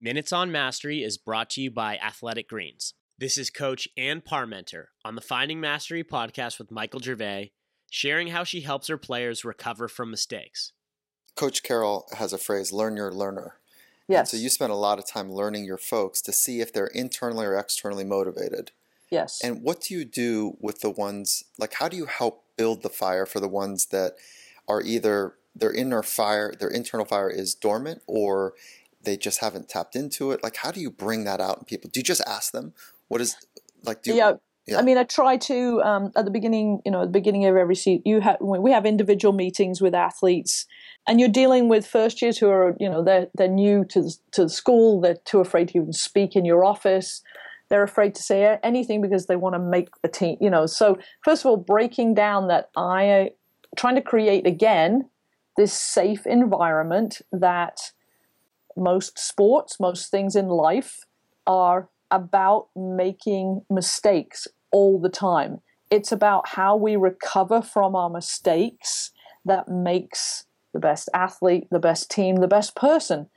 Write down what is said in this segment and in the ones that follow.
Minutes on Mastery is brought to you by Athletic Greens. This is Coach Anne Parmenter on the Finding Mastery podcast with Michael Gervais, sharing how she helps her players recover from mistakes. Coach Carroll has a phrase, learn your learner. Yes. And so you spend a lot of time learning your folks to see if they're internally or externally motivated. yes. And what do you do with the ones, like, how do you help build the fire for the ones that are either their inner fire, their internal fire is dormant, or they just haven't tapped into it? Like, how do you bring that out in people? Do you just ask them? What is, like, do you, yeah. yeah. I mean, I try to um, at the beginning. You know, at the beginning of every season, you have we have individual meetings with athletes, and you're dealing with first years who are you know they're they're new to to the school. They're too afraid to even speak in your office. They're afraid to say anything because they want to make the team. You know, so first of all, breaking down that I trying to create again this safe environment that most sports, most things in life are about making mistakes all the time. It's about how we recover from our mistakes that makes the best athlete, the best team, the best person.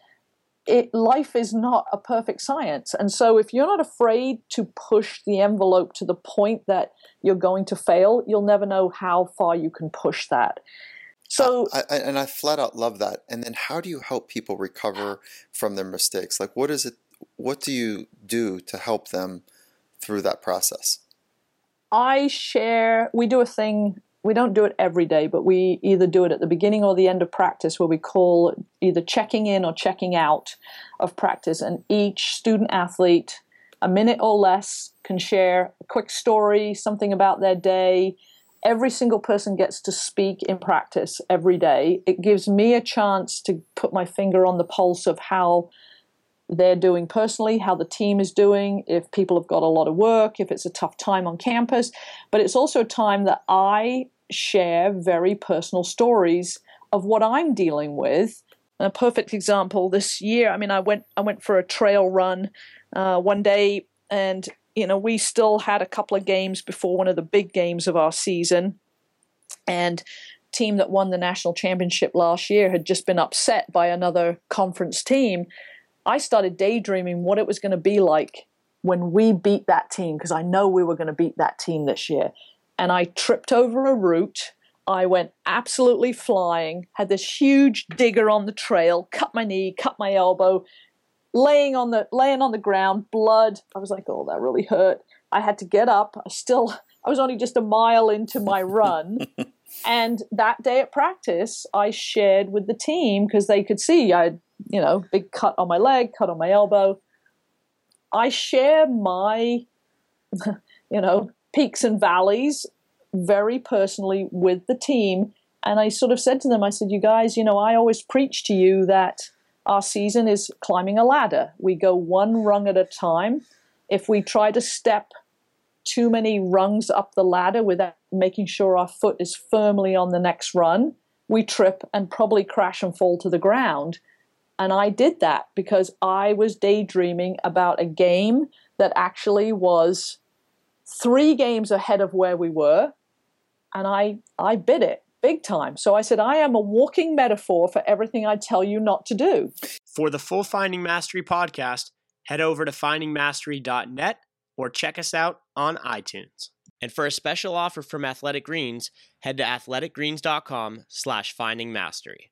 It, life is not a perfect science. And so, if you're not afraid to push the envelope to the point that you're going to fail, you'll never know how far you can push that. So, I, I, and I flat out love that. And then how do you help people recover from their mistakes? Like, what is it? What do you do to help them through that process? I share, we do a thing, we don't do it every day, but we either do it at the beginning or the end of practice where we call either checking in or checking out of practice. And each student athlete, a minute or less, can share a quick story, something about their day. Every single person gets to speak in practice every day. It gives me a chance to put my finger on the pulse of how they're doing personally, how the team is doing, if people have got a lot of work, if it's a tough time on campus. But it's also a time that I share very personal stories of what I'm dealing with. A perfect example this year. I mean, I went I went for a trail run uh, one day, and you know we still had a couple of games before one of the big games of our season, and team that won the national championship last year had just been upset by another conference team. I started daydreaming what it was going to be like when we beat that team because I know we were going to beat that team this year. And I tripped over a root. I went absolutely flying, had this huge digger on the trail, cut my knee, cut my elbow, laying on the laying on the ground, blood. I was like, "Oh, that really hurt." I had to get up. I still I was only just a mile into my run. and that day at practice, I shared with the team because they could see I had you know, big cut on my leg, cut on my elbow. I share my, you know, peaks and valleys very personally with the team. And I sort of said to them, I said, you guys, you know, I always preach to you that our season is climbing a ladder. We go one rung at a time. If we try to step too many rungs up the ladder without making sure our foot is firmly on the next run, we trip and probably crash and fall to the ground. And I did that because I was daydreaming about a game that actually was three games ahead of where we were. And I, I bid it big time. So I said, I am a walking metaphor for everything I tell you not to do. For the full Finding Mastery podcast, head over to findingmastery.net or check us out on iTunes. And for a special offer from Athletic Greens, head to athleticgreens.com slash findingmastery.